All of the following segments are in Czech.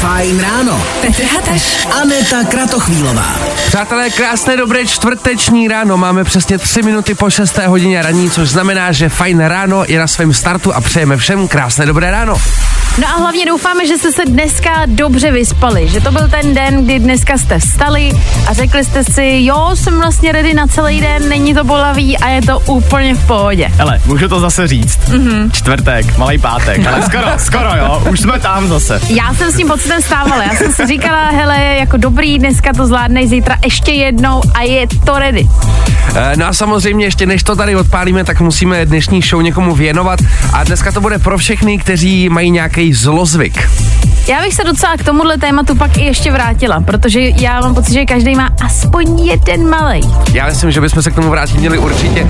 Fajn ráno. Petr Hateš. Aneta Kratochvílová. Přátelé, krásné dobré čtvrteční ráno. Máme přesně 3 minuty po 6. hodině raní, což znamená, že fajn ráno je na svém startu a přejeme všem krásné dobré ráno. No a hlavně doufáme, že jste se dneska dobře vyspali, že to byl ten den, kdy dneska jste vstali a řekli jste si, jo, jsem vlastně ready na celý den, není to bolavý a je to úplně v pohodě. Hele, můžu to zase říct. Mm-hmm. Čtvrtek, malý pátek, ale skoro, skoro jo, už jsme tam zase. Já jsem s tím pocitem stávala, já jsem si říkala, hele, jako dobrý, dneska to zvládnej, zítra ještě jednou a je to ready. E, No a samozřejmě ještě než to tady odpálíme, tak musíme dnešní show někomu věnovat a dneska to bude pro všechny, kteří mají nějaký zlozvyk. Já bych se docela k tomuhle tématu pak i ještě vrátila, protože já mám pocit, že každý má aspoň jeden malej. Já myslím, že bychom se k tomu vrátit měli určitě.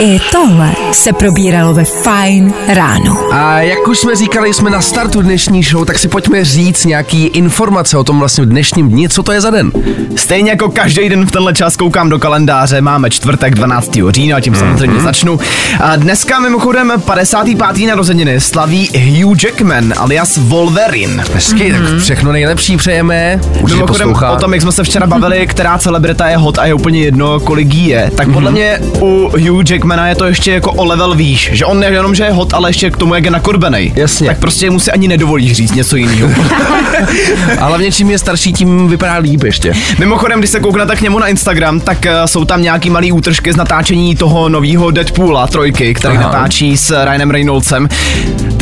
I tohle se probíralo ve Fajn ráno. A jak už jsme říkali, jsme na startu dnešní show, tak si pojďme říct nějaký informace o tom vlastně dnešním dni, co to je za den. Stejně jako každý den v tenhle čas koukám do kalendáře, máme čtvrtek 12. října, tím samozřejmě Mhm. začnu. A dneska mimochodem 55. narozeniny slaví Hugh Jackman alias Wolverine. Hezky, tak všechno nejlepší přejeme. Určitě Mimochodem poslouchá. o tom, jak jsme se včera bavili, která celebrita je hot a je úplně jedno, kolik jí je, tak podle mě u Hugh Jackmana je to ještě jako o level výš, že on nejenom, že je hot, ale ještě k tomu, jak je nakorbenej. Jasně. Tak prostě mu si ani nedovolí říct něco jiného. A hlavně čím je starší, tím vypadá líp ještě. Mimochodem, když se kouknete k němu na Instagram, tak uh, jsou tam nějaký malý útržky z natáčení toho nového Deadpoola trojky, který. Aha. natáčí s Ryanem Reynoldsem.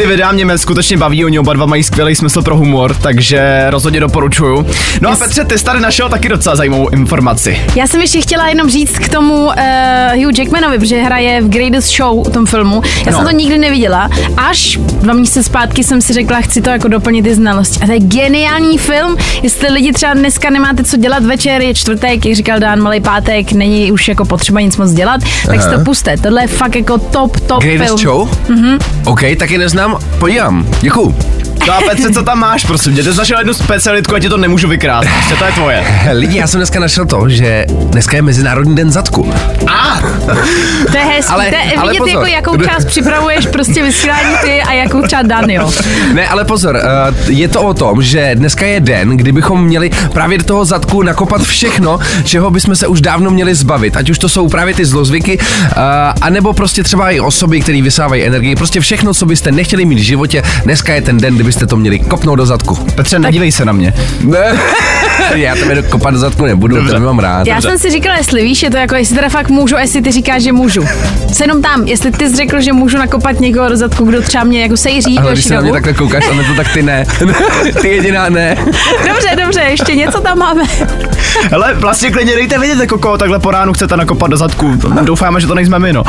Ty videa mě skutečně baví, oni oba dva mají skvělý smysl pro humor, takže rozhodně doporučuju. No a Petře, ty jsi tady našel taky docela zajímavou informaci. Já jsem ještě chtěla jenom říct k tomu uh, Hugh Jackmanovi, protože hraje v Greatest Show u tom filmu. Já no. jsem to nikdy neviděla. Až dva měsíce zpátky jsem si řekla, chci to jako doplnit ty znalosti. A to je geniální film. Jestli lidi třeba dneska nemáte co dělat večer, je čtvrtek, jak říkal Dan, malý pátek, není už jako potřeba nic moc dělat, tak si to puste. Tohle je fakt jako top, top Greatest film. show? Mhm. OK, taky neznám. Podívám. Děkuju. No a Petře, co tam máš, prosím tě? Ty jsi našel jednu specialitku, a ti to nemůžu vykrást. Prostě to je tvoje. Lidi, já jsem dneska našel to, že dneska je Mezinárodní den zadku. To je hezký. Ale- to je ale vidět, pozor. jako, jakou část připravuješ prostě vysílání ty a jakou část Dan, jo. Ne, ale pozor, uh, je to o tom, že dneska je den, kdybychom měli právě do toho zadku nakopat všechno, čeho bychom se už dávno měli zbavit. Ať už to jsou právě ty zlozvyky, uh, anebo prostě třeba i osoby, které vysávají energii. Prostě všechno, co byste nechtěli mít v životě, dneska je ten den, kdybyste to měli kopnout do zadku. Petře, nedívej se na mě. Ne. Já tebe kopat do zadku nebudu, Dobře. to nemám rád. Já jsem si říkala, jestli víš, je to jako, jestli teda fakt můžu, a jestli ty říkáš, že můžu. Se jenom tam, jestli ty jsi řekl, že můžu nakopat někoho do zadku, kdo třeba mě jako sejří Ale když se na mě takhle koukáš, ale to tak ty ne. ty jediná ne. Dobře, dobře, ještě něco tam máme. Hele, vlastně klidně dejte vědět, jako koho takhle po ránu chcete nakopat do zadku. Doufáme, že to nejsme my, no.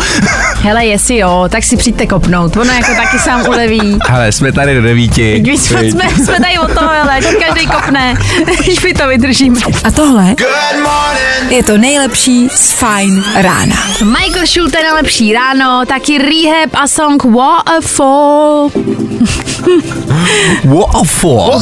Hele, jestli jo, tak si přijďte kopnout, ono jako taky sám uleví. Ale jsme tady do devíti. Když jsme, jsme, jsme tady o to, hele, ať každý kopne, když my to vydržíme. A tohle je to nejlepší z Fajn rána. Michael Schulte na lepší ráno, taky Rehab a song Waterfall. Waterfall.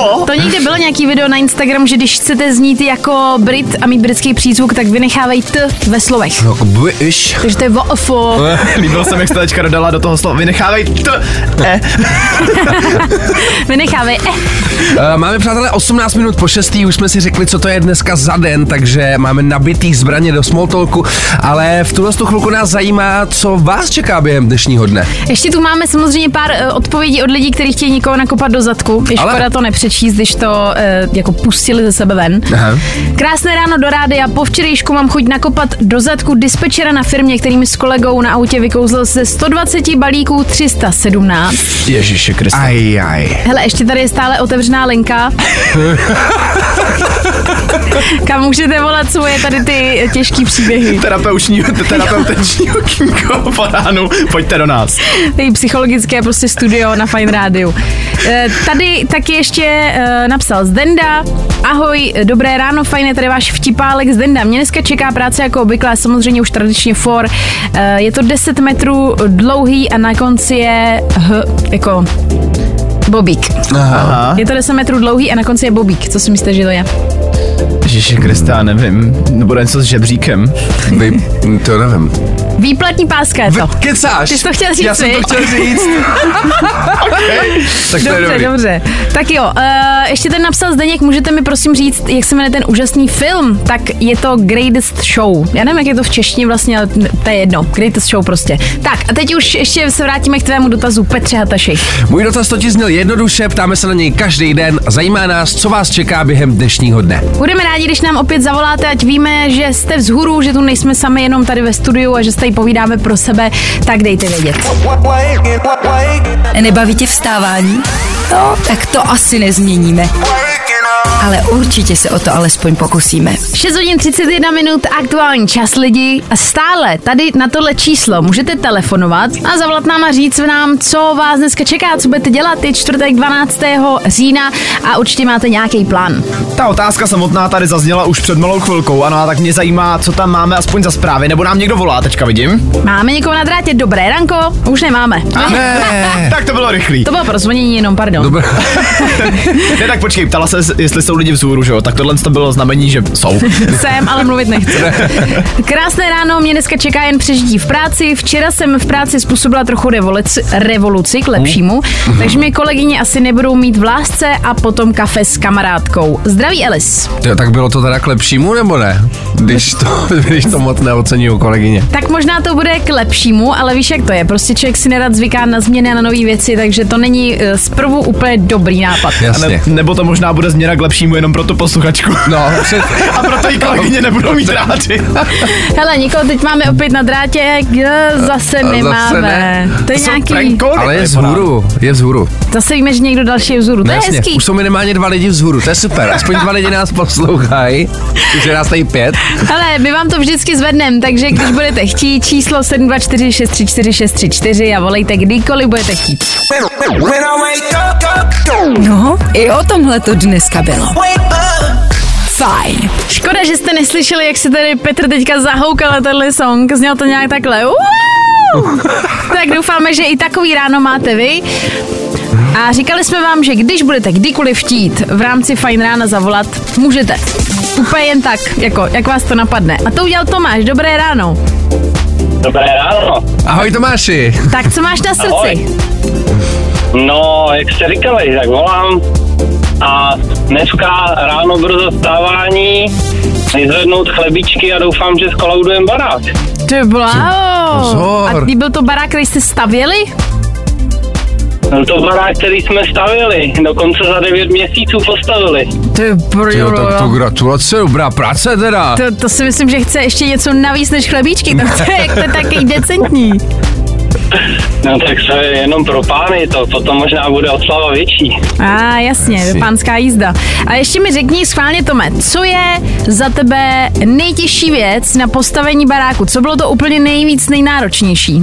Oh. To někde bylo nějaký video na Instagramu, že když chcete znít jako Brit a mít britský přízvuk, tak vynechávají t ve slovech. No, jako British. Takže to je waterfall. Líbil se mi, jak jste teďka dodala do toho slova. Vynechávej t, e. Vynechávej. Eh. Máme, přátelé, 18 minut po 6. Už jsme si řekli, co to je dneska za den, takže máme nabitý zbraně do smalltalku, ale v tuhle tu chvilku nás zajímá, co vás čeká během dnešního dne. Ještě tu máme samozřejmě pár uh, odpovědí od lidí, kteří chtějí někoho nakopat do zadku. Je Ale- škoda to nepřečíst, když to uh, jako pustili ze sebe ven. Aha. Krásné ráno do rádia. Po včerejšku mám chuť nakopat do zadku dispečera na firmě, kterým s kolegou na autě vykouzl ze 120 balíků 317. Ježiši Kriste. Aj, aj. Hele, ještě tady je stále otevřená linka. Kam můžete volat svoje tady ty těžké příběhy. Terapeuční, terapeuteční okýnko po ránu. Pojďte do nás. Tady psychologické prostě studio na Fine Rádiu. E, Tady taky ještě e, napsal Zdenda. Ahoj, dobré ráno, fajn, tady váš vtipálek Zdenda. Mě dneska čeká práce jako obvykle, samozřejmě už tradičně for. E, Je to 10 metrů dlouhý a na konci je h, jako bobík. Aha. Je to 10 metrů dlouhý a na konci je bobík. Co si myslíte, že to je? Ježiši Krista, nevím. Nebo něco s žebříkem. Vy, to nevím. Výplatní páska je to. Vy, kecáš? Ty jsi to chtěl říct, Já jsem to chtěl říct. okay. Tak to je Dobře, dobrý. dobře. Tak jo, uh, ještě ten napsal Zdeněk, můžete mi prosím říct, jak se jmenuje ten úžasný film? Tak je to Greatest Show. Já nevím, jak je to v češtině vlastně, ale to je jedno. Greatest Show prostě. Tak a teď už ještě se vrátíme k tvému dotazu Petře Hataši. Můj dotaz totiž zněl jednoduše, ptáme se na něj každý den a zajímá nás, co vás čeká během dnešního dne. Budeme rádi, když nám opět zavoláte, ať víme, že jste vzhůru, že tu nejsme sami jenom tady ve studiu a že se tady povídáme pro sebe, tak dejte vědět. Nebaví tě vstávání? No, tak to asi nezměníme. Ale určitě se o to alespoň pokusíme. 6 hodin 31 minut, aktuální čas lidi. A stále tady na tohle číslo můžete telefonovat a zavolat nám a říct nám, co vás dneska čeká, co budete dělat. Je čtvrtek 12. října a určitě máte nějaký plán. Ta otázka samotná tady zazněla už před malou chvilkou, ano, a tak mě zajímá, co tam máme aspoň za zprávy, nebo nám někdo volá, teďka vidím. Máme někoho na drátě? Dobré ranko? Už nemáme. Ne. Tak to bylo rychlý. To bylo prozvonění jenom, pardon. Dobré. Ne, tak počkej, ptala se, jestli jsou lidi vzhůru, že jo? Tak tohle to bylo znamení, že jsou. Jsem, ale mluvit nechci. Krásné ráno, mě dneska čeká jen přežití v práci. Včera jsem v práci způsobila trochu revoluci, revoluci k lepšímu, takže mě kolegyně asi nebudou mít v lásce a potom kafe s kamarádkou. Zdraví Elis. Jo, tak bylo to teda k lepšímu, nebo ne? Když to, když to moc neocení kolegyně. Tak možná to bude k lepšímu, ale víš, jak to je. Prostě člověk si nerad zvyká na změny a na nové věci, takže to není eh, zprvu úplně dobrý nápad. Jasně. ne, nebo to možná bude změna k lepšímu jenom pro tu posluchačku. No, před... A proto i kolegyně nebudou mít rádi. Hele, nikoho teď máme opět na drátě, zase A zase nemáme. ne. To je jsou nějaký... ale je vzhůru, je vzhůru. Zase víme, že někdo další je vzhůru. To No je jasně, hezký. už jsou minimálně dva lidi vzhůru, to je super. Aspoň dva lidi nás poslouchají. Už je nás tady pět. Ale my vám to vždycky zvedneme, takže když budete chtít, číslo 724634634 a volejte kdykoliv budete chtít. No, i o tomhle to dneska bylo. Fajn. Škoda, že jste neslyšeli, jak se tady Petr teďka zahoukal tenhle song. Zněl to nějak takhle. Wow! tak doufáme, že i takový ráno máte vy. A říkali jsme vám, že když budete kdykoliv chtít v rámci Fajn rána zavolat, můžete. Úplně jen tak, jako, jak vás to napadne. A to udělal Tomáš. Dobré ráno. Dobré ráno. Ahoj Tomáši. Tak co máš na srdci? Ahoj. No, jak jste říkali, tak volám a dneska ráno brzo vstávání, vyzvednout chlebičky a doufám, že skolaudujeme barák. Ty bláho. Pozor. A byl to barák, který jste stavěli? Byl to barák, který jsme stavili, dokonce za 9 měsíců postavili. Ty Jo, tak to gratulace, dobrá práce teda. To, to si myslím, že chce ještě něco navíc než chlebíčky. To, chce, jak to je taky decentní. No tak to je jenom pro pány, to potom možná bude oslava větší. A ah, jasně, Asi. pánská jízda. A ještě mi řekni schválně, Tome, co je za tebe nejtěžší věc na postavení baráku? Co bylo to úplně nejvíc nejnáročnější?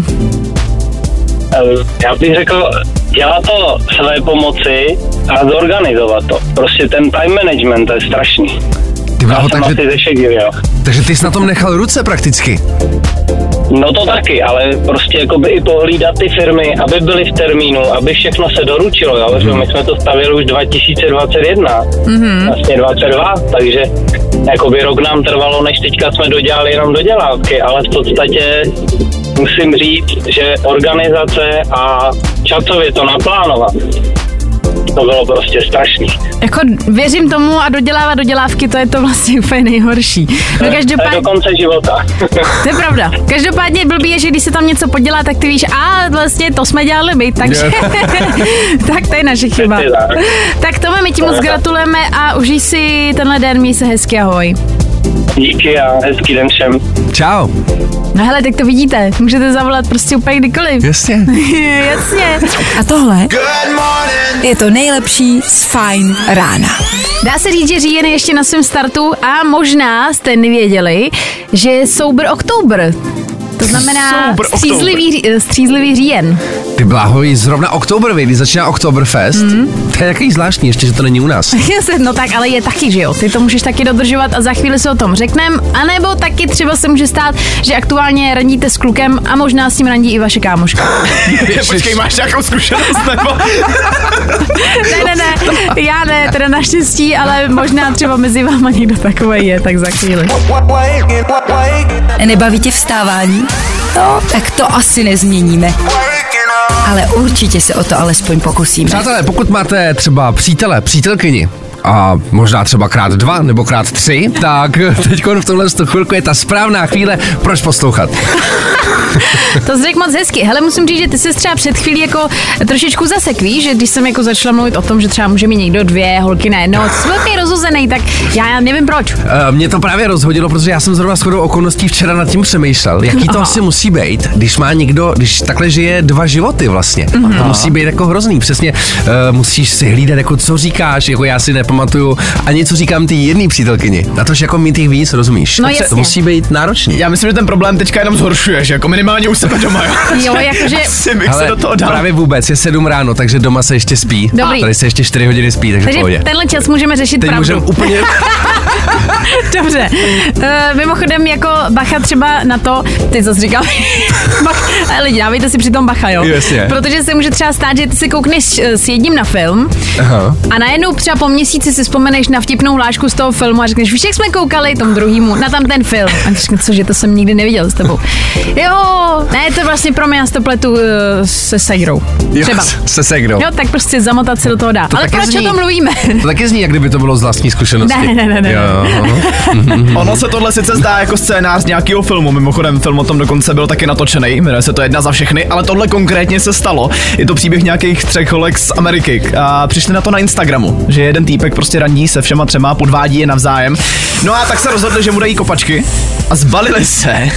Eh, Já bych řekl, dělat to své pomoci a zorganizovat to. Prostě ten time management, to je strašný. Ty bláho, takže, takže ty jsi na tom nechal ruce prakticky. No to taky, ale prostě jakoby i pohlídat ty firmy, aby byly v termínu, aby všechno se doručilo, jo? Mm. My jsme to stavili už 2021, mm-hmm. vlastně 22, takže jakoby rok nám trvalo, než teďka jsme dodělali jenom dodělávky, ale v podstatě musím říct, že organizace a časově to naplánovat, to bylo prostě strašný. Jako věřím tomu a dodělávat dodělávky, to je to vlastně úplně nejhorší. No To je každopádně, do konce života. to je pravda. Každopádně blbý je, že když se tam něco podělá, tak ty víš, a vlastně to jsme dělali my, takže tak to je naše chyba. Tak. Tome, my ti moc gratulujeme a užij si tenhle den, měj se hezky, ahoj. Díky a hezký den všem. Čau. No hele, tak to vidíte, můžete zavolat prostě úplně kdykoliv. Jasně. Jasně. A tohle je to nejlepší z Fajn rána. Dá se říct, že říjen je ještě na svém startu a možná jste nevěděli, že je Sober Oktober. To znamená Oktober. střízlivý, střízlivý říjen. Ty bláhoj, zrovna Oktobervy, když začíná Oktoberfest, mm. to je jaký zvláštní, ještě, že to není u nás. no tak, ale je taky, že jo. Ty to můžeš taky dodržovat a za chvíli se o tom řeknem. A nebo taky třeba se může stát, že aktuálně randíte s klukem a možná s tím randí i vaše kámoška. Počkej, máš nějakou zkušenost nebo? ne, ne, ne, já ne, teda naštěstí, ale možná třeba mezi váma někdo takový je, tak za chvíli. Nebaví tě vstávání? No, tak to asi nezměníme. Ale určitě se o to alespoň pokusíme. Přátelé, pokud máte třeba přítele, přítelkyni, a možná třeba krát dva nebo krát tři, tak teď v tomhle chvilku je ta správná chvíle, proč poslouchat. to řekl moc hezky. Hele, musím říct, že ty jsi třeba před chvílí jako trošičku zasekví, že když jsem jako začala mluvit o tom, že třeba může mít někdo dvě holky na jedno, jsi velký rozuzený, tak já nevím proč. Uh, mě to právě rozhodilo, protože já jsem zrovna shodou okolností včera nad tím přemýšlel, jaký to Aha. asi musí být, když má někdo, když takhle žije dva životy vlastně. Mm-hmm. To musí být jako hrozný. Přesně uh, musíš si hlídat, jako co říkáš, jako já si nepamatuju a něco říkám ty jedný přítelkyni. Na to, že jako mít jich víc, rozumíš? No to musí být náročný. Já myslím, že ten problém teďka jenom zhoršuje, že jako minimálně u sebe doma. Jo, jo jakože... si bych se do toho dal. Právě vůbec, je sedm ráno, takže doma se ještě spí. Dobrý. A tady se ještě čtyři hodiny spí, takže, takže pohodě. tenhle čas můžeme řešit Teď pravdu. můžeme úplně... Dobře. Uh, mimochodem, jako bacha třeba na to, ty co jsi říkal, bach, lidi, dávejte si přitom bacha, jo? Jasně. Protože se může třeba stát, že ty si koukneš eh, s jedním na film Aha. a najednou třeba po měsíci si vzpomeneš na vtipnou hlášku z toho filmu a řekneš, víš, jak jsme koukali tomu druhému na tam ten film. A ty řekneš, že to jsem nikdy neviděl s tebou. Jo, ne, to vlastně pro mě, já to pletu uh, se Segrou. Třeba. Jo, se Segrou. Jo, tak prostě zamotat se do toho dá. To Ale proč zní, o tom mluvíme? To taky zní, jak kdyby to bylo z vlastní zkušenosti. Ne, ne, ne, ne. Jo. ono se tohle sice zdá jako scénář nějakého filmu, mimochodem film o tom dokonce byl taky natočený, jmenuje se to jedna za všechny, ale tohle konkrétně se stalo. Je to příběh nějakých třech holek z Ameriky a přišli na to na Instagramu, že jeden týpek prostě randí se všema třema, podvádí je navzájem. No a tak se rozhodli, že mu dají kopačky a zbalili se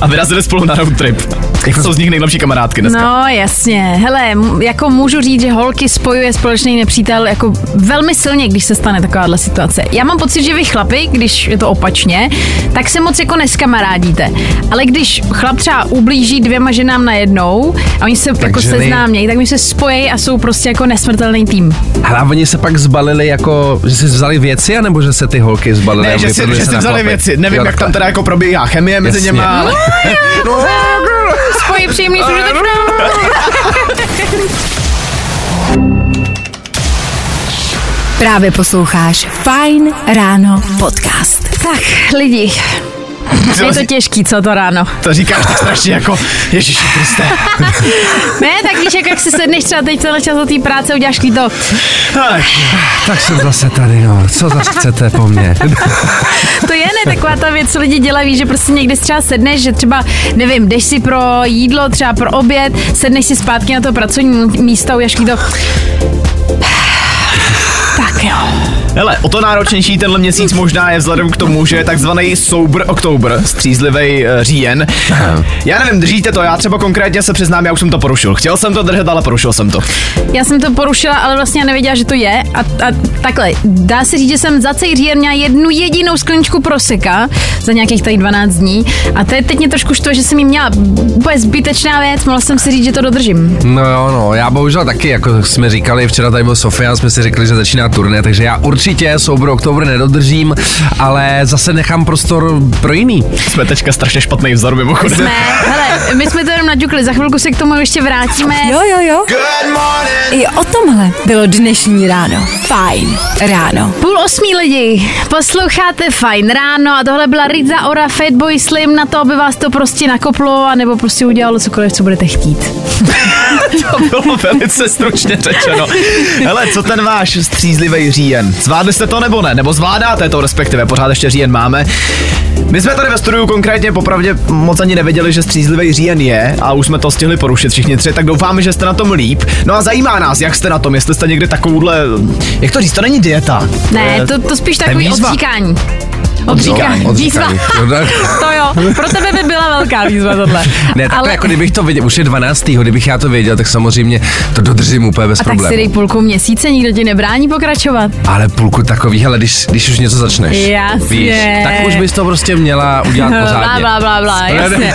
a vyrazili spolu na road trip. Jak jsou z nich nejlepší kamarádky dneska. No jasně, hele, jako můžu říct, že holky spojuje společný nepřítel jako velmi silně, když se stane takováhle situace. Já mám pocit, že vy chlapi, když je to opačně, tak se moc jako neskamarádíte. Ale když chlap třeba ublíží dvěma ženám najednou a oni se tak jako ženy... seznámějí, tak oni se spojí a jsou prostě jako nesmrtelný tým. Ale oni se pak zbalili jako, že si vzali věci, anebo že se ty holky zbalily? Ne, že si, že si vzali věci. Nevím, jo, jak tam teda jako probíhá chemie mezi něma. Ale... No, Spojí příjemný s Právě posloucháš Fine Ráno podcast. Tak, lidi, je to těžký, co to ráno. To říkáš tak strašně jako, Ježíši Kriste. ne, tak víš, jak, jak si sedneš třeba teď celý čas do té práce, uděláš to. Tak, tak jsem zase tady, no. Co zase chcete po mně? to je ne taková ta věc, co lidi dělají, že prostě někdy třeba sedneš, že třeba, nevím, jdeš si pro jídlo, třeba pro oběd, sedneš si zpátky na to pracovní místo, uděláš to. tak jo. Hele, o to náročnější tenhle měsíc možná je vzhledem k tomu, že je takzvaný Sober Oktober, střízlivý uh, říjen. Aha. Já nevím, držíte to, já třeba konkrétně se přiznám, já už jsem to porušil. Chtěl jsem to držet, ale porušil jsem to. Já jsem to porušila, ale vlastně nevěděla, že to je. A, a takhle, dá se říct, že jsem za celý říjen měla jednu jedinou skleničku proseka za nějakých tady 12 dní. A to je teď mě trošku štve, že jsem jí měla úplně zbytečná věc, mohla jsem si říct, že to dodržím. No jo, no, já bohužel taky, jako jsme říkali, včera tady byl Sofia, jsme si řekli, že začíná turné, takže já určitě určitě soubor oktober nedodržím, ale zase nechám prostor pro jiný. Jsme teďka strašně špatný vzor mimochodem. Jsme, hele, my jsme to jenom naďukli, za chvilku se k tomu ještě vrátíme. Jo, jo, jo. I o tomhle bylo dnešní ráno. Fajn ráno. Půl osmí lidi, posloucháte Fajn ráno a tohle byla Riza Ora Fatboy Slim na to, aby vás to prostě nakoplo a nebo prostě udělalo cokoliv, co budete chtít. to bylo velice stručně řečeno. Hele, co ten váš střízlivý říjen? Zvládli jste to nebo ne? Nebo zvládáte to, respektive pořád ještě říjen máme. My jsme tady ve studiu konkrétně popravdě moc ani nevěděli, že střízlivý říjen je a už jsme to stihli porušit všichni tři, tak doufáme, že jste na tom líp. No a zajímá nás, jak jste na tom, jestli jste někdy takovouhle, jak to říct, to není dieta. Ne, to, to spíš takový odříkání. Odříkání. No, Výzva. odříkání. No, tak. To jo, pro tebe by byla velká výzva tohle. Ne, takhle Ale- jako kdybych to věděl, už je 12. kdybych já to věděl, tak samozřejmě to dodržím úplně bez A tak si problémů. dej půlku měsíce, nikdo ti nebrání pokračovat. Ale půlku takových, ale když, když už něco začneš, Jasně. víš, tak už bys to prostě měla udělat pořádně. bla, bla, bla, jasně.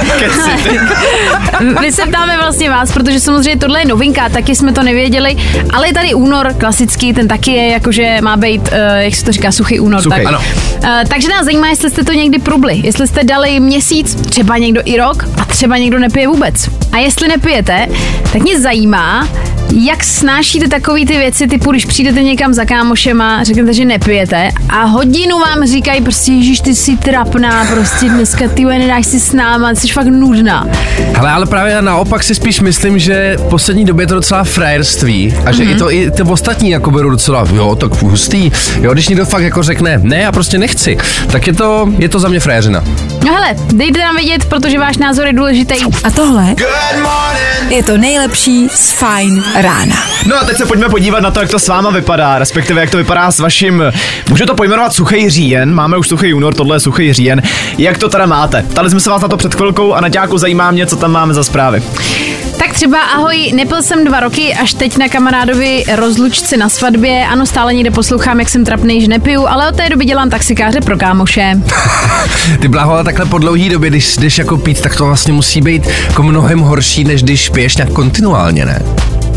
My se ptáme vlastně vás, protože samozřejmě tohle je novinka, taky jsme to nevěděli, ale je tady únor klasický, ten taky je jakože má být, uh, jak se to říká, suchý únor. Suchý. tak. Ano. Uh, takže nás zajímá, jestli jste to někdy prubli, jestli jste dali měsíc, třeba někdo i rok a třeba někdo nepije vůbec. A jestli nepijete, tak mě zajímá, jak snášíte takový ty věci, typu když přijdete někam za kámošema, řeknete, že nepijete a hodinu vám říkají prostě, Ježíš, ty jsi trapná, prostě dneska ty nedáš si s náma, jsi fakt nudná. Hele, ale právě naopak si spíš myslím, že v poslední době je to docela frajerství a že i to i ty ostatní jako berou docela, jo, tak hustý. Jo, když někdo fakt jako řekne, ne, já prostě nechci, tak je to, je to za mě frajeřina. No hele, dejte nám vědět, protože váš názor je důležitý. A tohle je to nejlepší z Fine rána. No a teď se pojďme podívat na to, jak to s váma vypadá, respektive jak to vypadá s vaším, můžu to pojmenovat suchý říjen, máme už suchý únor, tohle je suchý říjen. Jak to teda máte? Ptali jsme se vás na to před chvilkou a na ťáku zajímá mě, co tam máme za zprávy. Tak třeba ahoj, nepil jsem dva roky, až teď na kamarádovi rozlučce na svatbě. Ano, stále někde poslouchám, jak jsem trapný, že nepiju, ale od té doby dělám taxikáře pro kámoše. Ty bláho, ale takhle po dlouhý době, když jdeš jako pít, tak to vlastně musí být jako mnohem horší, než když piješ nějak kontinuálně, ne?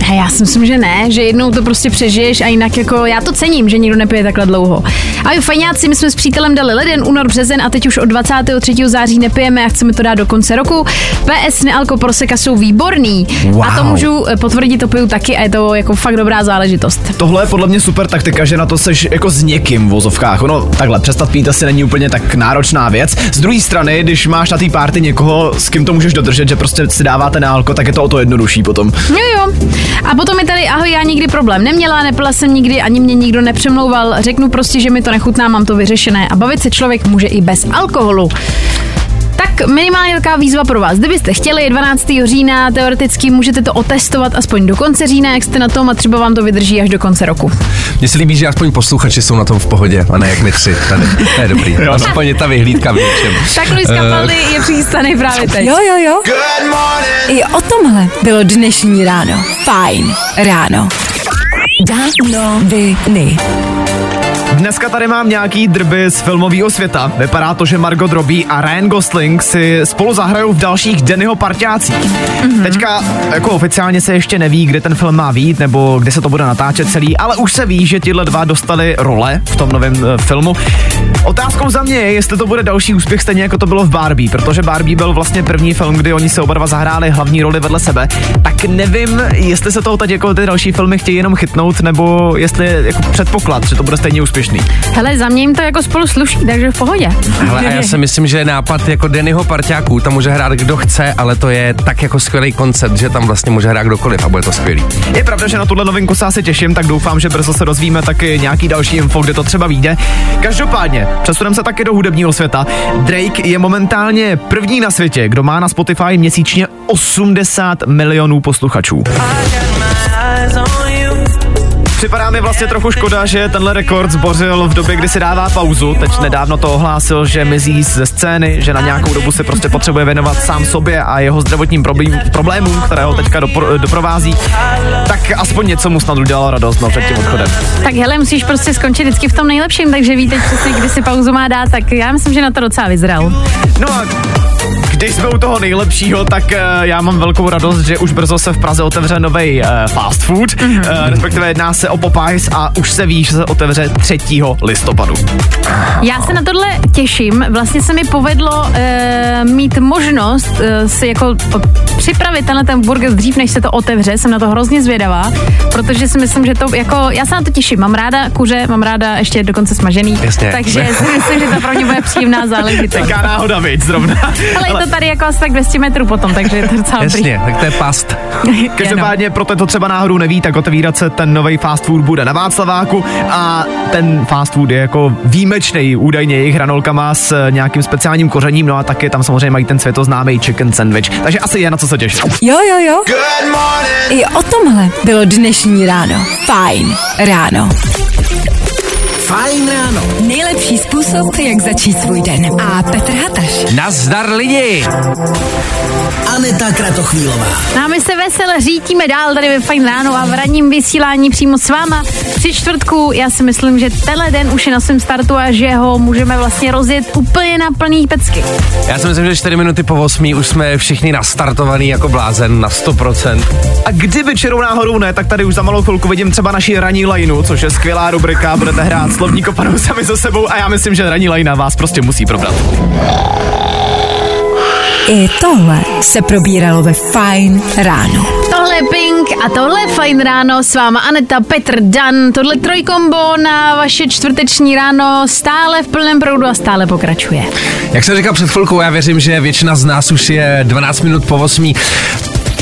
He, já si myslím, že ne, že jednou to prostě přežiješ a jinak jako já to cením, že někdo nepije takhle dlouho. A vy fajňáci, my jsme s přítelem dali leden, únor, březen a teď už od 23. září nepijeme a chceme to dát do konce roku. PS nealko proseka jsou výborný Wow. a to můžu eh, potvrdit, to piju taky a je to jako fakt dobrá záležitost. Tohle je podle mě super taktika, že na to seš jako s někým v vozovkách. Ono takhle, přestat pít asi není úplně tak náročná věc. Z druhé strany, když máš na té párty někoho, s kým to můžeš dodržet, že prostě si dáváte na alko, tak je to o to jednodušší potom. Jo, jo. A potom je tady, ahoj, já nikdy problém neměla, nepila jsem nikdy, ani mě nikdo nepřemlouval. Řeknu prostě, že mi to nechutná, mám to vyřešené. A bavit se člověk může i bez alkoholu. Tak minimálně taková výzva pro vás. Kdybyste chtěli, je 12. října, teoreticky můžete to otestovat aspoň do konce října, jak jste na tom a třeba vám to vydrží až do konce roku. Mně se líbí, že aspoň posluchači jsou na tom v pohodě, a ne jak my tři tady. To je dobrý. Aspoň je ta vyhlídka v něčem. Tak Luis Capaldi je přistaný právě teď. Jo, jo, jo. O tomhle bylo dnešní ráno. Fajn ráno. Danoviny. Dneska tady mám nějaký drby z filmového světa. Vypadá to, že Margot Robbie a Ryan Gosling si spolu zahrajou v dalších Dennyho parťácích. Mm-hmm. Teďka jako oficiálně se ještě neví, kde ten film má být nebo kde se to bude natáčet celý, ale už se ví, že tihle dva dostali role v tom novém uh, filmu. Otázkou za mě je, jestli to bude další úspěch stejně jako to bylo v Barbie, protože Barbie byl vlastně první film, kdy oni se oba dva zahráli hlavní roli vedle sebe. Tak nevím, jestli se toho teď jako ty další filmy chtějí jenom chytnout, nebo jestli je jako předpoklad, že to bude stejně úspěšný. Hele, za mě jim to jako spolu sluší, takže v pohodě. Hele, a já si myslím, že nápad jako Dennyho parťáků, tam může hrát kdo chce, ale to je tak jako skvělý koncept, že tam vlastně může hrát kdokoliv a bude to skvělý. Je pravda, že na tuhle novinku se asi těším, tak doufám, že brzo se dozvíme taky nějaký další info, kde to třeba vyjde. Každopádně, přesuneme se taky do hudebního světa. Drake je momentálně první na světě, kdo má na Spotify měsíčně 80 milionů posluchačů. Připadá mi vlastně trochu škoda, že tenhle rekord zbořil v době, kdy si dává pauzu. Teď nedávno to ohlásil, že mizí ze scény, že na nějakou dobu se prostě potřebuje věnovat sám sobě a jeho zdravotním problém, problémům, které ho teďka dopro, doprovází. Tak aspoň něco mu snad udělalo radost no, před tím odchodem. Tak hele, musíš prostě skončit vždycky v tom nejlepším, takže ví teď přesně, kdy si pauzu má dát, tak já myslím, že na to docela vyzral. No a když jsme u toho nejlepšího, tak uh, já mám velkou radost, že už brzo se v Praze otevře nový uh, fast food, mm-hmm. uh, respektive jedná se o Popeyes a už se ví, že se otevře 3. listopadu. Já se na tohle těším. Vlastně se mi povedlo uh, mít možnost uh, si jako připravit tenhle ten burger dřív, než se to otevře. Jsem na to hrozně zvědavá, protože si myslím, že to jako, já se na to těším. Mám ráda kuře, mám ráda ještě dokonce smažený, Jasně. takže si myslím, že to pro mě bude příjemná záležitost. Taká náhoda, viď, zrovna. Ale je to tady jako asi tak 200 metrů potom, takže je to docela. Jasně, tak to je past. Každopádně, pro to třeba náhodou neví, tak otevírat se ten nový fast food bude na Václaváku a ten fast food je jako výjimečný, údajně jejich hranolkama s nějakým speciálním kořením, no a taky tam samozřejmě mají ten světoznámý chicken sandwich. Takže asi je na co se těšit. Jo, jo, jo. I o tomhle bylo dnešní ráno. Fajn ráno. Fajn ráno. Nejlepší způsob, jak začít svůj den. A Petr Hataš. Nazdar lidi! Aneta Kratochvílová. No a my se vesele řítíme dál tady ve Fajn ráno a v ranním vysílání přímo s váma. Při čtvrtku já si myslím, že tenhle den už je na svém startu a že ho můžeme vlastně rozjet úplně na plný pecky. Já si myslím, že 4 minuty po 8 už jsme všichni nastartovaný jako blázen na 100%. A kdyby čirou náhodou ne, tak tady už za malou chvilku vidím třeba naši ranní lajnu, což je skvělá rubrika, budete hrát slovní kopanou sami za sebou a já myslím, že ranní lajna vás prostě musí probrat. I tohle se probíralo ve Fajn ráno. Tohle je Pink a tohle je Fajn ráno s váma Aneta, Petr, Dan. Tohle trojkombo na vaše čtvrteční ráno stále v plném proudu a stále pokračuje. Jak jsem říkal před chvilkou, já věřím, že většina z nás už je 12 minut po 8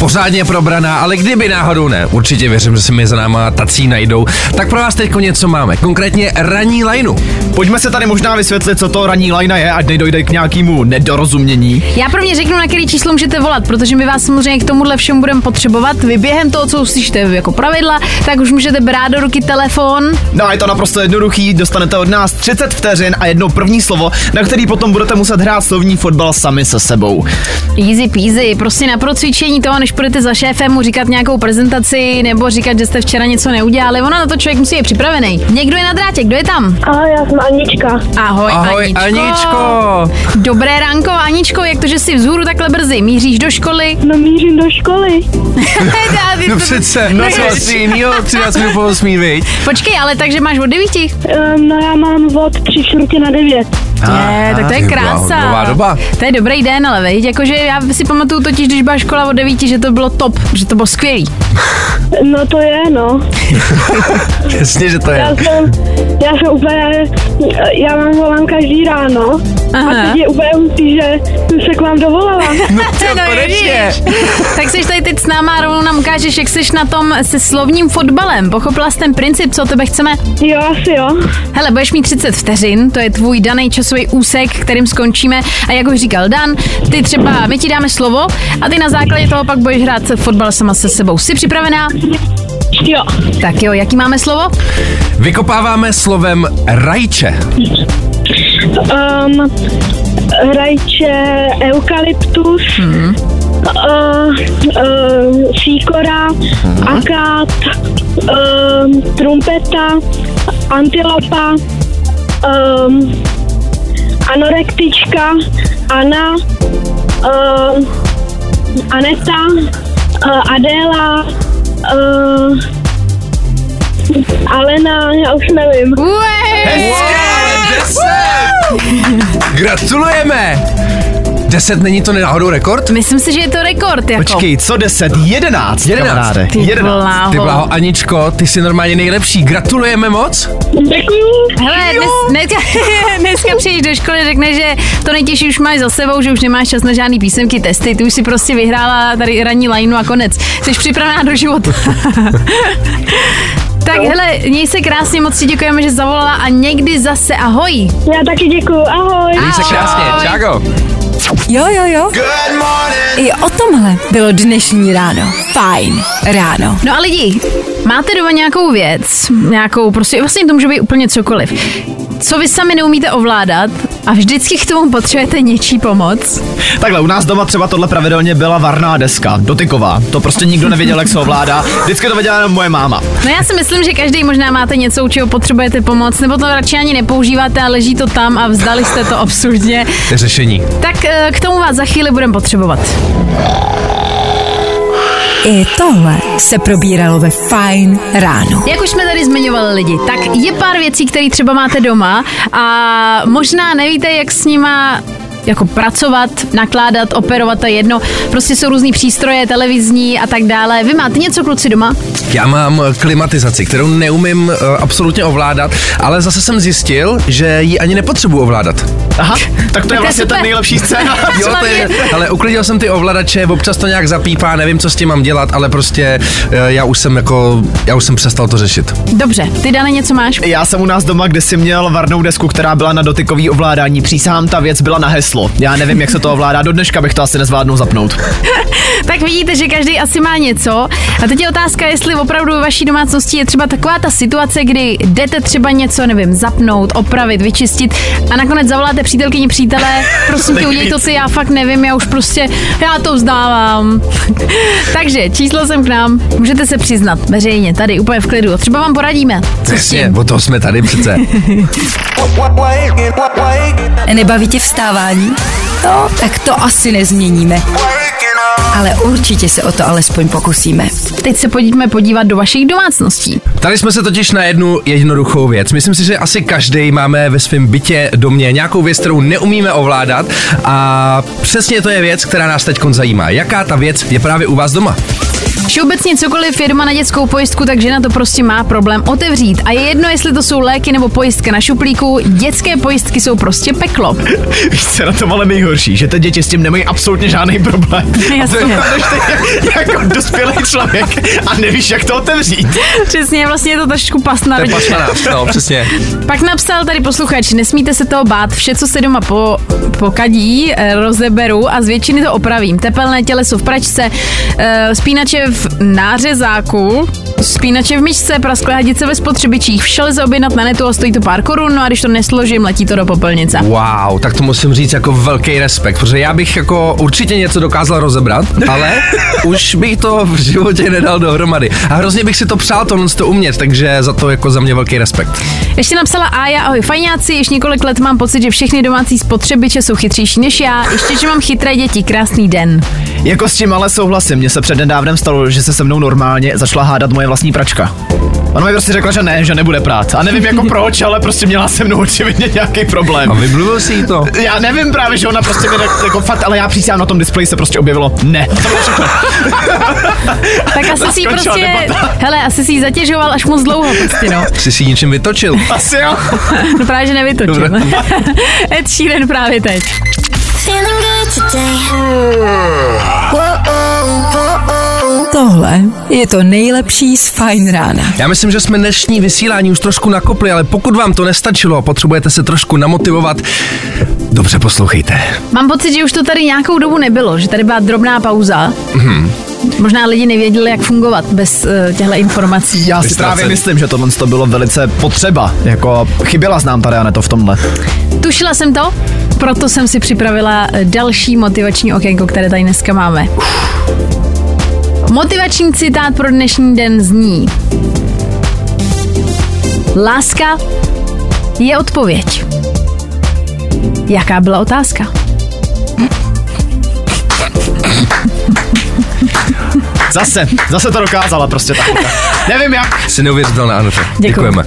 pořádně probraná, ale kdyby náhodou ne, určitě věřím, že se mi za náma tací najdou, tak pro vás teď něco máme, konkrétně ranní lajnu. Pojďme se tady možná vysvětlit, co to ranní lajna je, ať nedojde k nějakému nedorozumění. Já pro mě řeknu, na který číslo můžete volat, protože my vás samozřejmě k tomuhle všemu budeme potřebovat. Vy během toho, co uslyšíte jako pravidla, tak už můžete brát do ruky telefon. No a je to naprosto jednoduchý, dostanete od nás 30 vteřin a jedno první slovo, na který potom budete muset hrát slovní fotbal sami se sebou. Easy peasy, prostě na procvičení toho, než půjdete za šéfem mu říkat nějakou prezentaci nebo říkat, že jste včera něco neudělali, ona na to člověk musí je připravený. Někdo je na drátě, kdo je tam? Ahoj, já jsem Anička. Ahoj, Ahoj Aničko. Aničko. Dobré ránko, Aničko, jak to, že jsi vzhůru takhle brzy? Míříš do školy? No mířím do školy. No přece, no co asi jinýho, 13 minut po 8. Počkej, ale takže máš od 9? Um, no já mám od 3 čtvrtě na 9. Aha, tak to je krása. Nová doba. To je dobrý den, ale veď, jakože já si pamatuju totiž, když byla škola od 9, že to bylo top, že to bylo skvělý. No to je, no. Jasně, že to je. Já jsem, já jsem úplně, já vám volám každý ráno Aha. a teď je úplně hustý, že jsem se k vám dovolala. no, tě, no tak jsi tady teď s náma a rovnou nám ukážeš, jak jsi na tom se slovním fotbalem. Pochopila jsi ten princip, co tebe chceme? Jo, asi jo. Hele, budeš mít 30 vteřin, to je tvůj daný čas časový úsek, kterým skončíme. A jak už říkal Dan, ty třeba, my ti dáme slovo a ty na základě toho pak budeš hrát fotbal sama se sebou. Jsi připravená? Jo. Tak jo, jaký máme slovo? Vykopáváme slovem rajče. Um, rajče, eukalyptus, Mhm. uh, uh, síkora, Mhm. akát, um, trumpeta, antilopa, um, anorektička, Ana, um, Aneta, uh, Adéla, uh, Alena, já už nevím. Ué! Gratulujeme! 10 není to náhodou rekord? Myslím si, že je to rekord. Jako. Počkej, co 10? 11, 11. kamaráde. Ty 11. bláho. Ty bláho, Aničko, ty jsi normálně nejlepší. Gratulujeme moc. Děkuju. Hele, dnes, dneska, dneska přijdeš do školy, řekne, že to nejtěžší už máš za sebou, že už nemáš čas na žádný písemky, testy, ty už si prostě vyhrála tady ranní lineu a konec. Jsi připravená do života. tak hele, měj se krásně, moc si děkujeme, že zavolala a někdy zase ahoj. Já taky děkuju. Ahoj. Měj se krásně, čágo. Jo, jo, jo. I o tomhle bylo dnešní ráno. Fajn ráno. No a lidi, máte doma nějakou věc, nějakou, prostě vlastně to může být úplně cokoliv, co vy sami neumíte ovládat a vždycky k tomu potřebujete něčí pomoc. Takhle, u nás doma třeba tohle pravidelně byla varná deska, dotyková. To prostě nikdo nevěděl, jak se ovládá. Vždycky to věděla jenom moje máma. No já si myslím, že každý možná máte něco, u čeho potřebujete pomoc, nebo to radši ani nepoužíváte a leží to tam a vzdali jste to absurdně. Řešení. Tak eh, k tomu vás za chvíli budeme potřebovat. I tohle se probíralo ve Fajn ráno. Jak už jsme tady zmiňovali lidi, tak je pár věcí, které třeba máte doma a možná nevíte, jak s nima jako pracovat, nakládat, operovat, to je jedno. Prostě jsou různý přístroje, televizní a tak dále. Vy máte něco kluci doma? Já mám klimatizaci, kterou neumím uh, absolutně ovládat, ale zase jsem zjistil, že ji ani nepotřebuji ovládat. Aha, tak to to je vlastně ten nejlepší scénář. Jo, to je, ale uklidil jsem ty ovladače, občas to nějak zapípá, nevím, co s tím mám dělat, ale prostě eh, já už jsem jako, já už jsem přestal to řešit. Dobře, ty Dane něco máš? Já jsem u nás doma, kde si měl varnou desku, která byla na dotykový ovládání. Přísahám, ta věc byla na heslo. Já nevím, jak se to ovládá. Do dneška bych to asi nezvládnul zapnout. Tak vidíte, že každý asi má něco. A teď je otázka, jestli opravdu ve vaší domácnosti je třeba taková ta situace, kdy jdete třeba něco, nevím, zapnout, opravit, vyčistit a nakonec zavoláte přítelkyni přítele, prosím tě, udělej to ty, já fakt nevím, já už prostě, já to vzdávám. Takže číslo sem k nám, můžete se přiznat veřejně, tady úplně v klidu. Třeba vám poradíme. Co Přesně, o toho jsme tady přece. Nebaví tě vstávání? No, tak to asi nezměníme. Ale určitě se o to alespoň pokusíme. Teď se pojďme podívat do vašich domácností. Tady jsme se totiž na jednu jednoduchou věc. Myslím si, že asi každý máme ve svém bytě, domě nějakou věc, kterou neumíme ovládat a přesně to je věc, která nás teď zajímá. Jaká ta věc je právě u vás doma? Všeobecně cokoliv je doma na dětskou pojistku, tak žena to prostě má problém otevřít. A je jedno, jestli to jsou léky nebo pojistka na šuplíku, dětské pojistky jsou prostě peklo. Víš, co je na tom ale nejhorší, že ty děti s tím nemají absolutně žádný problém. Jasně. Než ty jako dospělý člověk a nevíš, jak to otevřít. Přesně, vlastně je to trošku pas na rodiče. pas no, přesně. Pak napsal tady posluchač, nesmíte se toho bát, vše, co se doma po, pokadí, eh, rozeberu a z většiny to opravím. Tepelné těleso v pračce, eh, spínače v nářezáku, spínače v myšce, prasklé hadice ve spotřebičích. Vše lze objednat na netu a stojí to pár korun, no a když to nesložím, letí to do popelnice. Wow, tak to musím říct jako velký respekt, protože já bych jako určitě něco dokázal rozebrat, ale už bych to v životě nedal dohromady. A hrozně bych si to přál tohle to umět, takže za to jako za mě velký respekt. Ještě napsala Aja, ahoj fajňáci, již několik let mám pocit, že všechny domácí spotřebiče jsou chytřejší než já, ještě, že mám chytré děti, krásný den. Jako s tím ale souhlasím. Mně se přednedávnem stalo, že se se mnou normálně začala hádat moje vlastní pračka. Ona mi prostě řekla, že ne, že nebude prát. A nevím jako proč, ale prostě měla se mnou očividně nějaký problém. A vymluvil si jí to? Já nevím právě, že ona prostě mi tak, jako fakt, ale já přísahám na tom displeji se prostě objevilo ne. To bylo všechno. Tak asi si prostě, debata. hele, asi si ji zatěžoval až moc dlouho prostě, no. Jsi si něčím vytočil? Asi jo. No právě, že nevytočil. Ed Sheeran právě teď. Feeling good today. Tohle je to nejlepší z Fine rána. Já myslím, že jsme dnešní vysílání už trošku nakopli, ale pokud vám to nestačilo a potřebujete se trošku namotivovat, dobře poslouchejte. Mám pocit, že už to tady nějakou dobu nebylo, že tady byla drobná pauza. Mhm. Možná lidi nevěděli, jak fungovat bez uh, těchto informací. Já si Vystracený. právě myslím, že tohle to bylo velice potřeba. Jako chyběla znám tady Aneto v tomhle. Tušila jsem to, proto jsem si připravila další motivační okénko, které tady dneska máme. Motivační citát pro dnešní den zní Láska je odpověď. Jaká byla otázka? Zase, zase to dokázala prostě tak. Nevím jak. Jsi neuvěřitelná, ano. Děkujeme.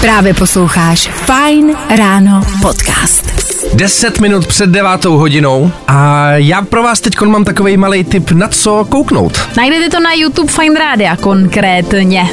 Právě posloucháš Fine ráno podcast. 10 minut před devátou hodinou a já pro vás teď mám takový malý tip, na co kouknout. Najdete to na YouTube Fine Rádia konkrétně.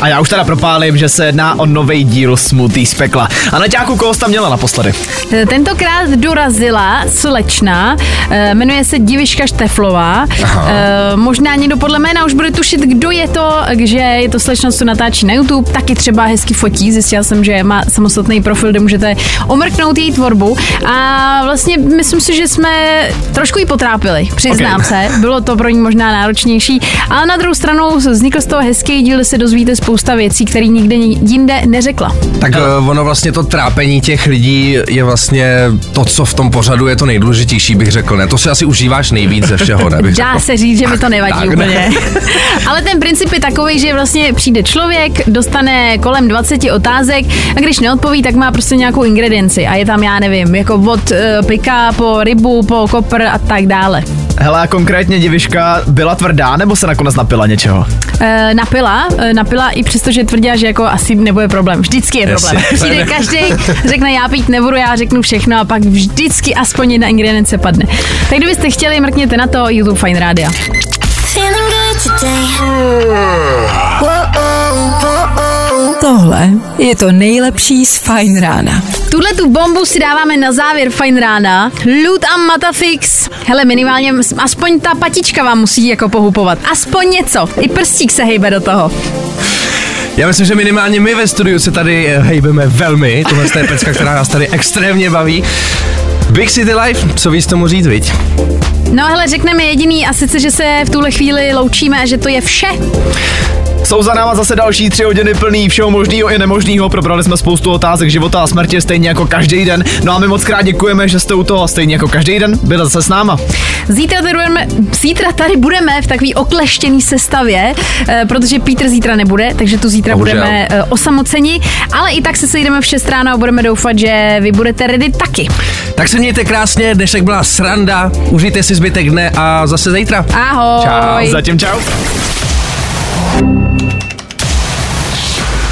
A já už teda propálím, že se jedná o nový díl Smutý z pekla. A Neťáku, koho jsi tam měla naposledy? E, Tentokrát dorazila slečna, e, jmenuje se Diviška Šteflová. E, Možná někdo podle jména už bude tušit, kdo je to, že je to slečna, co natáčí na YouTube, taky třeba hezky fotí. Zjistila jsem, že má samostatný profil, kde můžete omrknout její tvorbu. A vlastně myslím si, že jsme trošku ji potrápili, přiznám Ok. se. Bylo to pro ní možná náročnější, ale na druhou stranu vznikl z toho hezký díl, kde se dozvíte spousta věcí, které nikde jinde neřekla. Tak uh, ono vlastně to trápení těch lidí je vlastně to, co v tom pořadu je to nejdůležitější, bych řekl. Ne, to si asi užíváš nejvíc ze všeho, ne? Bych Dá řekl. se říct, že mi to nevadí Tak, ne. úplně. Ale ten princip je takový, že vlastně přijde člověk, dostane kolem 20 otázek a když neodpoví, tak má prostě nějakou ingredienci a je tam, já nevím, jako od uh, pika po rybu, po kopr a tak dále. Hele, a konkrétně diviška byla tvrdá, nebo se nakonec napila něčeho? E, napila, e, napila i přesto, že tvrdila, že jako asi nebude problém. Vždycky je problém. Jasně. Přijde každý, řekne já pít nebudu, já řeknu všechno a pak vždycky aspoň jedna ingredience padne. Tak kdybyste chtěli, mrkněte na to YouTube Fine Radio. Feeling good today. Whoa, oh, whoa, oh. Tohle je to nejlepší z Fine Rána. Tuhle tu bombu si dáváme na závěr fajn rána. Loot a Matafix. Hele, minimálně aspoň ta patička vám musí jako pohupovat. Aspoň něco. I prstík se hejbe do toho. Já myslím, že minimálně my ve studiu se tady eh, hejbeme velmi. Tohle je pecka, která nás tady extrémně baví. Big City Life, co víš tomu říct, viď? No hele, řekneme jediný a sice, že se v tuhle chvíli loučíme a že to je vše. Jsou za náma zase další tři hodiny plný všeho možného i nemožného. Probrali jsme spoustu otázek života a smrti, stejně jako každý den. No a my moc krát děkujeme, že jste u toho stejně jako každý den byli zase s náma. Zítra tady budeme, zítra tady budeme v takové okleštěné sestavě, eh, protože Pítr zítra nebude, takže tu zítra Bohužel. budeme eh, osamoceni, ale i tak se sejdeme v 6 ráno a budeme doufat, že vy budete ready taky. Tak se mějte krásně, dnešek byla sranda, užijte si zbytek dne a zase zítra. Ahoj. Čau. Zatím čau.